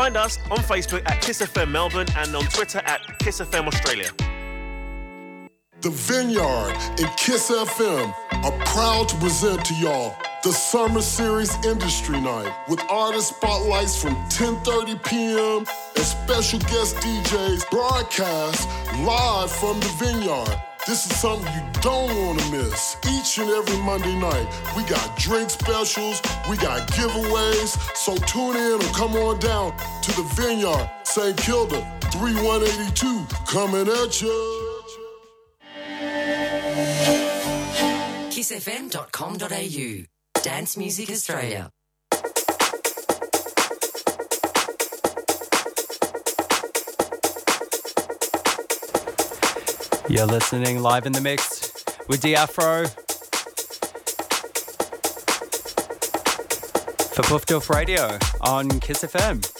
Find us on Facebook at Kiss FM Melbourne and on Twitter at Kiss FM Australia. The Vineyard and Kiss FM are proud to present to y'all the Summer Series Industry Night with artist spotlights from 10:30 p.m. and special guest DJs broadcast live from the Vineyard. This is something you don't want to miss. Each and every Monday night, we got drink specials, we got giveaways. So tune in or come on down to the Vineyard, St. Kilda, 3182, coming at you. kissfm.com.au. Dance Music Australia. You're listening live in the mix with Diafro for Poof Doof Radio on Kiss FM.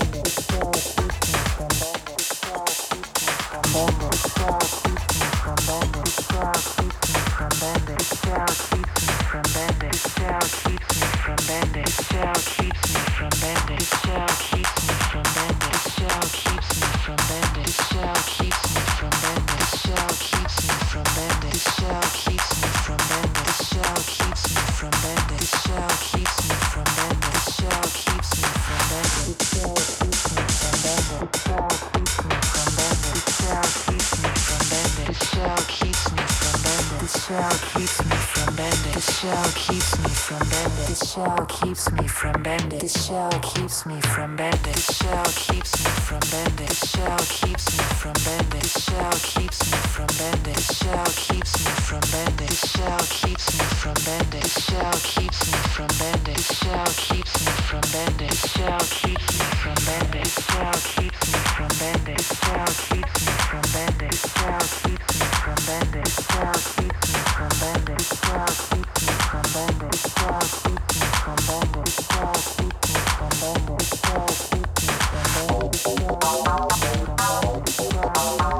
Bom, bom, bom, bom, bom, bom. shell keeps me from bending. This shell keeps me from bending. This shell keeps me from bending. This shell keeps me from bending. This shell keeps me from bending. This shell keeps me from bending. This shell keeps me from bending. This shell keeps me from bending. This shell keeps me from bending. This shell keeps me from bending. This shell keeps me from bending. This shell keeps me from bending. This shell keeps me from bending. This shell keeps me from bending. This shell keeps me from bending. This shell keeps me from bending. This shell keeps me from bending. This shell keeps me from bending. This shell keeps me from bending. This shell keeps me from bending.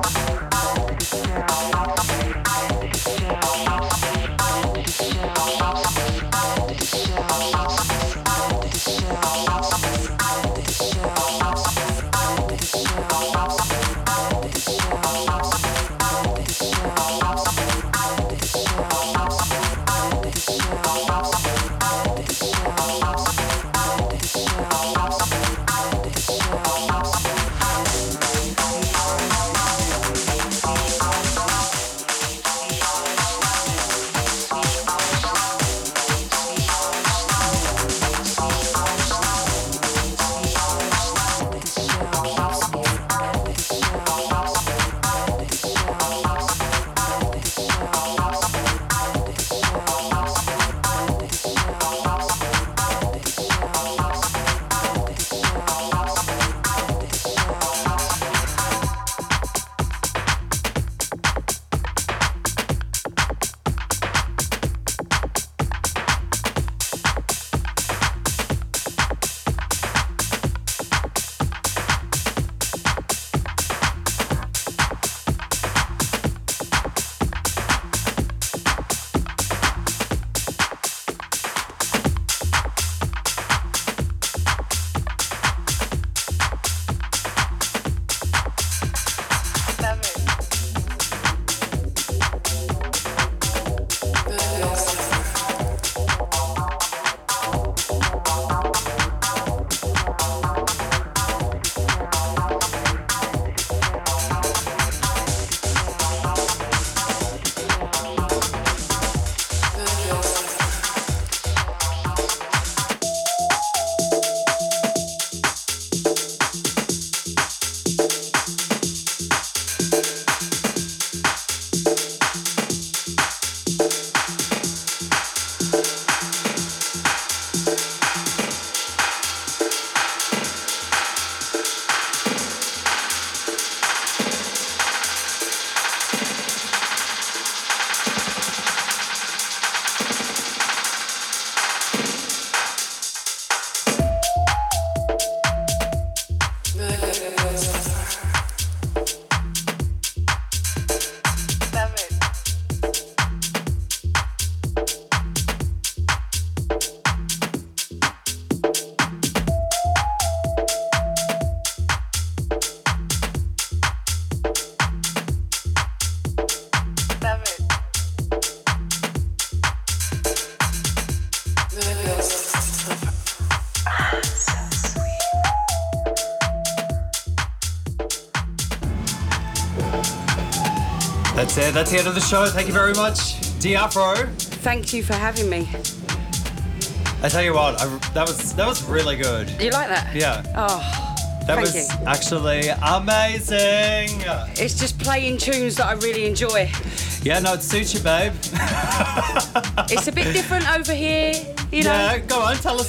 That's the end of the show. Thank you very much, Diafro. Thank you for having me. I tell you what, I, that was that was really good. You like that? Yeah. Oh. That thank was you. actually amazing. It's just playing tunes that I really enjoy. Yeah, no, it suits you, babe. it's a bit different over here, you know. Yeah, go on, tell us. How